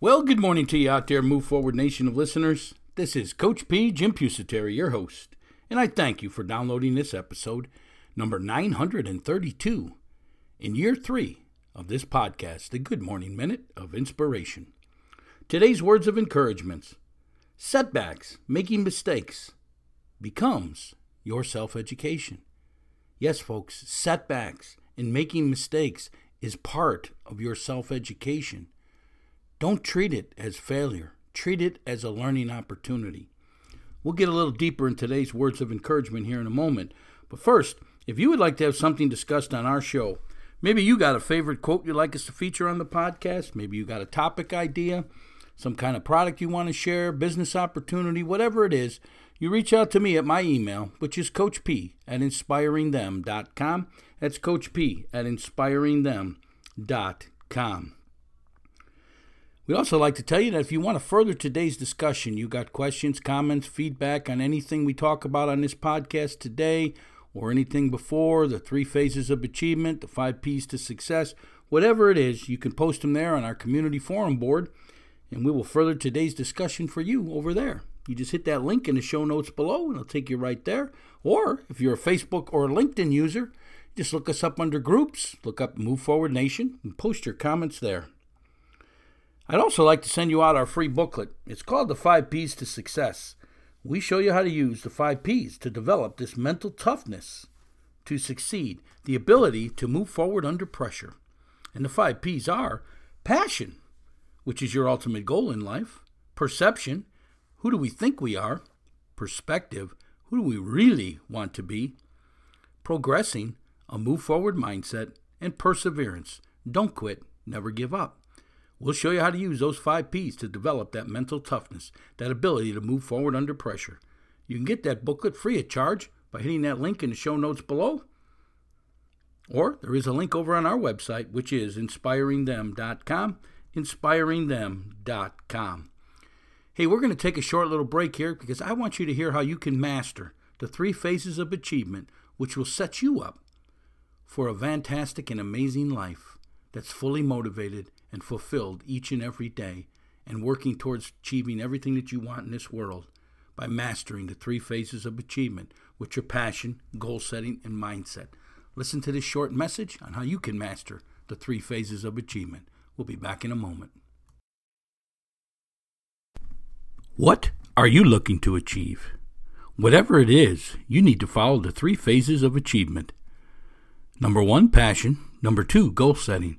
Well, good morning to you out there, Move Forward Nation of listeners. This is Coach P. Jim Pusateri, your host, and I thank you for downloading this episode, number 932, in year three of this podcast, the Good Morning Minute of Inspiration. Today's words of encouragement setbacks, making mistakes, becomes your self education. Yes, folks, setbacks and making mistakes is part of your self education. Don't treat it as failure, treat it as a learning opportunity. We'll get a little deeper in today's words of encouragement here in a moment. But first, if you would like to have something discussed on our show, Maybe you got a favorite quote you'd like us to feature on the podcast. Maybe you got a topic idea, some kind of product you want to share, business opportunity, whatever it is. You reach out to me at my email, which is Coach P at inspiringthem.com. That's Coach P at inspiringthem.com. We'd also like to tell you that if you want to further today's discussion, you got questions, comments, feedback on anything we talk about on this podcast today or anything before, the three phases of achievement, the five P's to success, whatever it is, you can post them there on our community forum board, and we will further today's discussion for you over there. You just hit that link in the show notes below, and it'll take you right there. Or if you're a Facebook or a LinkedIn user, just look us up under groups, look up Move Forward Nation, and post your comments there. I'd also like to send you out our free booklet. It's called The Five P's to Success we show you how to use the five P's to develop this mental toughness to succeed, the ability to move forward under pressure. And the five P's are passion, which is your ultimate goal in life, perception, who do we think we are, perspective, who do we really want to be, progressing, a move forward mindset, and perseverance. Don't quit, never give up. We'll show you how to use those five P's to develop that mental toughness, that ability to move forward under pressure. You can get that booklet free of charge by hitting that link in the show notes below. Or there is a link over on our website, which is inspiringthem.com. Inspiringthem.com. Hey, we're going to take a short little break here because I want you to hear how you can master the three phases of achievement, which will set you up for a fantastic and amazing life that's fully motivated and fulfilled each and every day and working towards achieving everything that you want in this world by mastering the three phases of achievement, which are passion, goal setting, and mindset. Listen to this short message on how you can master the three phases of achievement. We'll be back in a moment. What are you looking to achieve? Whatever it is, you need to follow the three phases of achievement. Number one, passion. Number two, goal setting.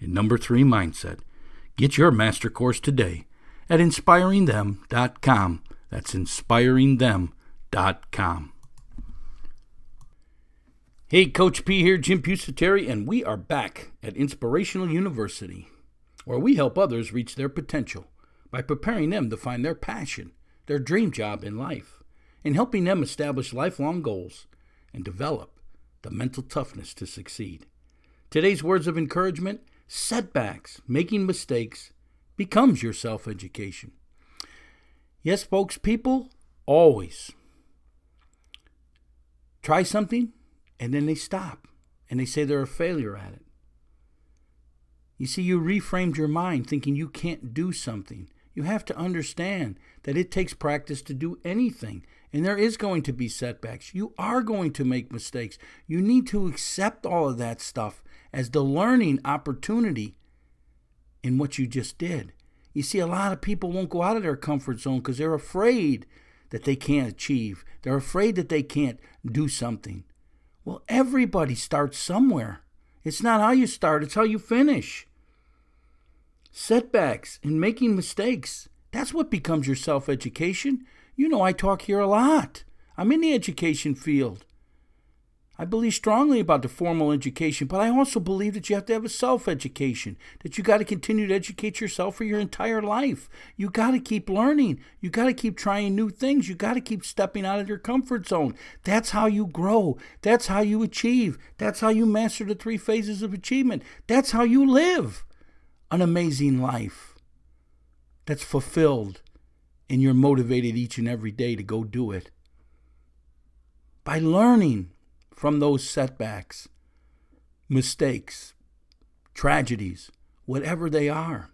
And number three, mindset. Get your master course today at inspiringthem.com. That's inspiringthem.com. Hey, Coach P here, Jim Pusateri, and we are back at Inspirational University, where we help others reach their potential by preparing them to find their passion, their dream job in life, and helping them establish lifelong goals and develop the mental toughness to succeed. Today's words of encouragement setbacks, making mistakes, becomes your self education. Yes, folks, people always try something and then they stop and they say they're a failure at it. You see, you reframed your mind thinking you can't do something. You have to understand that it takes practice to do anything, and there is going to be setbacks. You are going to make mistakes. You need to accept all of that stuff as the learning opportunity in what you just did. You see, a lot of people won't go out of their comfort zone because they're afraid that they can't achieve, they're afraid that they can't do something. Well, everybody starts somewhere. It's not how you start, it's how you finish. Setbacks and making mistakes, that's what becomes your self education. You know, I talk here a lot. I'm in the education field. I believe strongly about the formal education, but I also believe that you have to have a self education, that you got to continue to educate yourself for your entire life. You got to keep learning. You got to keep trying new things. You got to keep stepping out of your comfort zone. That's how you grow. That's how you achieve. That's how you master the three phases of achievement. That's how you live an amazing life that's fulfilled and you're motivated each and every day to go do it. By learning from those setbacks, mistakes, tragedies, whatever they are.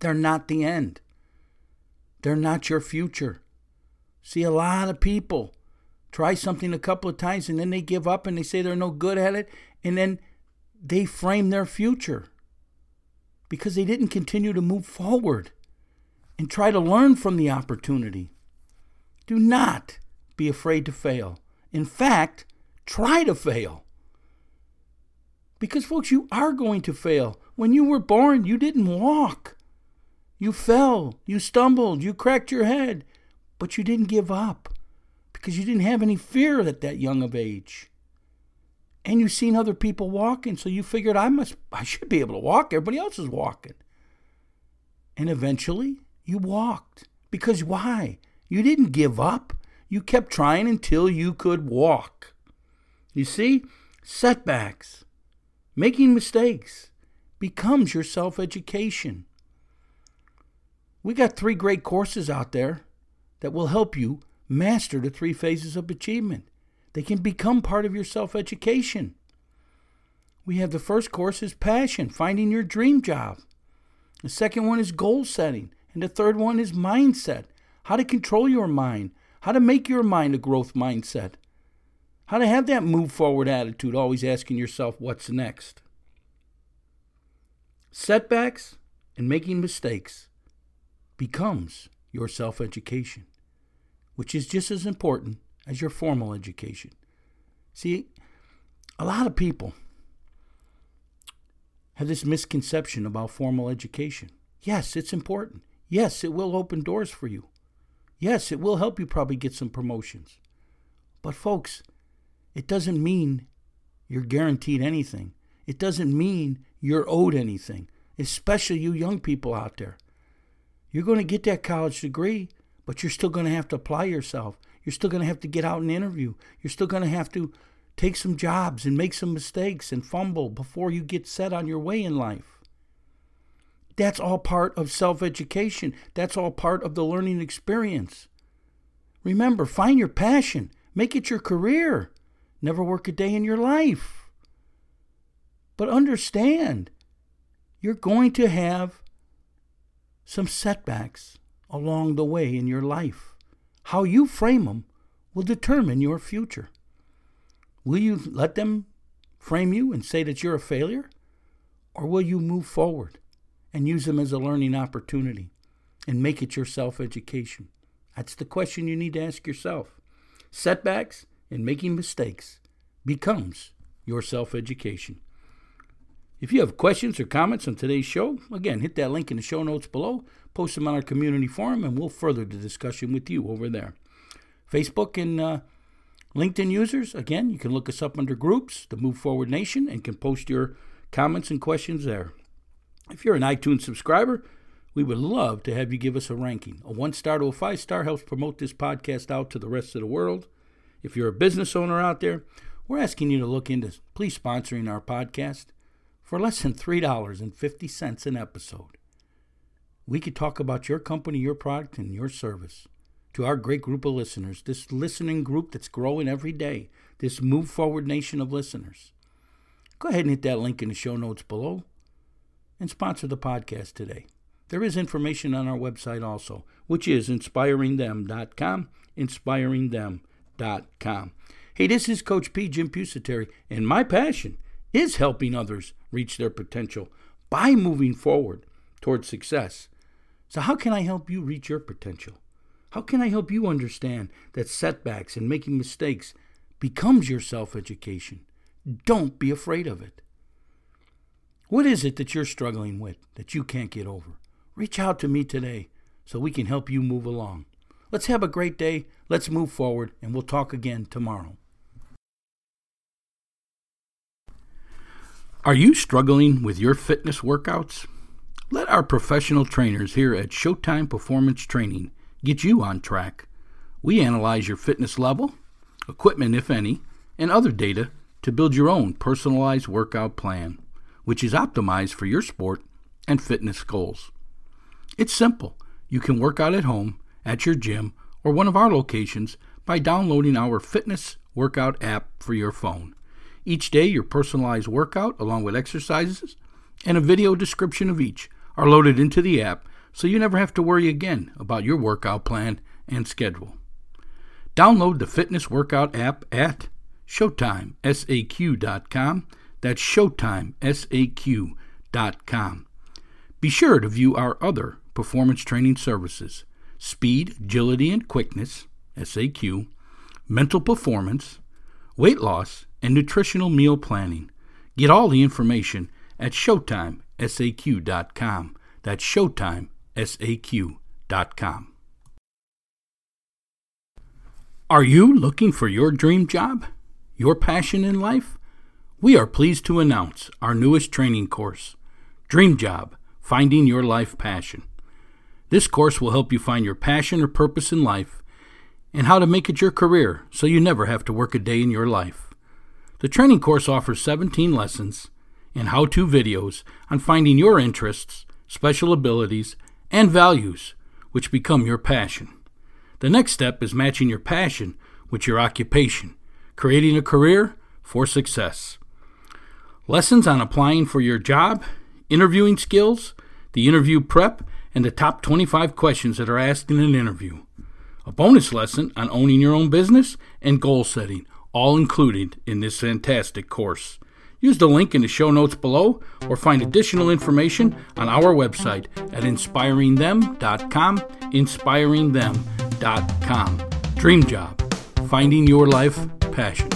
They're not the end. They're not your future. See, a lot of people try something a couple of times and then they give up and they say they're no good at it and then they frame their future because they didn't continue to move forward and try to learn from the opportunity. Do not be afraid to fail. In fact, Try to fail. Because, folks, you are going to fail. When you were born, you didn't walk. You fell, you stumbled, you cracked your head, but you didn't give up because you didn't have any fear at that young of age. And you've seen other people walking, so you figured I must I should be able to walk. Everybody else is walking. And eventually you walked. Because why? You didn't give up. You kept trying until you could walk. You see, setbacks, making mistakes becomes your self education. We got three great courses out there that will help you master the three phases of achievement. They can become part of your self education. We have the first course is passion, finding your dream job. The second one is goal setting. And the third one is mindset, how to control your mind, how to make your mind a growth mindset. How to have that move forward attitude, always asking yourself, what's next? Setbacks and making mistakes becomes your self education, which is just as important as your formal education. See, a lot of people have this misconception about formal education. Yes, it's important. Yes, it will open doors for you. Yes, it will help you probably get some promotions. But, folks, it doesn't mean you're guaranteed anything. It doesn't mean you're owed anything, especially you young people out there. You're going to get that college degree, but you're still going to have to apply yourself. You're still going to have to get out and interview. You're still going to have to take some jobs and make some mistakes and fumble before you get set on your way in life. That's all part of self education. That's all part of the learning experience. Remember, find your passion, make it your career. Never work a day in your life. But understand, you're going to have some setbacks along the way in your life. How you frame them will determine your future. Will you let them frame you and say that you're a failure? Or will you move forward and use them as a learning opportunity and make it your self education? That's the question you need to ask yourself. Setbacks and making mistakes becomes your self education. If you have questions or comments on today's show, again, hit that link in the show notes below, post them on our community forum, and we'll further the discussion with you over there. Facebook and uh, LinkedIn users, again, you can look us up under groups, the Move Forward Nation, and can post your comments and questions there. If you're an iTunes subscriber, we would love to have you give us a ranking. A one star to a five star helps promote this podcast out to the rest of the world. If you're a business owner out there, we're asking you to look into please sponsoring our podcast for less than $3.50 an episode. We could talk about your company, your product, and your service to our great group of listeners, this listening group that's growing every day, this Move Forward Nation of listeners. Go ahead and hit that link in the show notes below and sponsor the podcast today. There is information on our website also, which is inspiringthem.com, inspiringthem.com. Hey, this is Coach P. Jim Pusateri, and my passion is helping others reach their potential by moving forward towards success. So, how can I help you reach your potential? How can I help you understand that setbacks and making mistakes becomes your self education? Don't be afraid of it. What is it that you're struggling with that you can't get over? Reach out to me today so we can help you move along. Let's have a great day. Let's move forward, and we'll talk again tomorrow. Are you struggling with your fitness workouts? Let our professional trainers here at Showtime Performance Training get you on track. We analyze your fitness level, equipment, if any, and other data to build your own personalized workout plan, which is optimized for your sport and fitness goals. It's simple. You can work out at home, at your gym, or one of our locations by downloading our fitness workout app for your phone. Each day, your personalized workout, along with exercises and a video description of each, are loaded into the app so you never have to worry again about your workout plan and schedule. Download the fitness workout app at ShowtimeSAQ.com. That's ShowtimeSAQ.com. Be sure to view our other performance training services speed, agility, and quickness, SAQ, mental performance, weight loss, and nutritional meal planning. Get all the information at ShowtimeSAQ.com. That's Showtime saq.com. Are you looking for your dream job? Your passion in life? We are pleased to announce our newest training course, Dream Job Finding Your Life Passion. This course will help you find your passion or purpose in life and how to make it your career so you never have to work a day in your life. The training course offers 17 lessons and how to videos on finding your interests, special abilities, and values, which become your passion. The next step is matching your passion with your occupation, creating a career for success. Lessons on applying for your job, interviewing skills, the interview prep, and the top 25 questions that are asked in an interview. A bonus lesson on owning your own business and goal setting, all included in this fantastic course. Use the link in the show notes below or find additional information on our website at inspiringthem.com. Inspiringthem.com. Dream Job Finding Your Life Passion.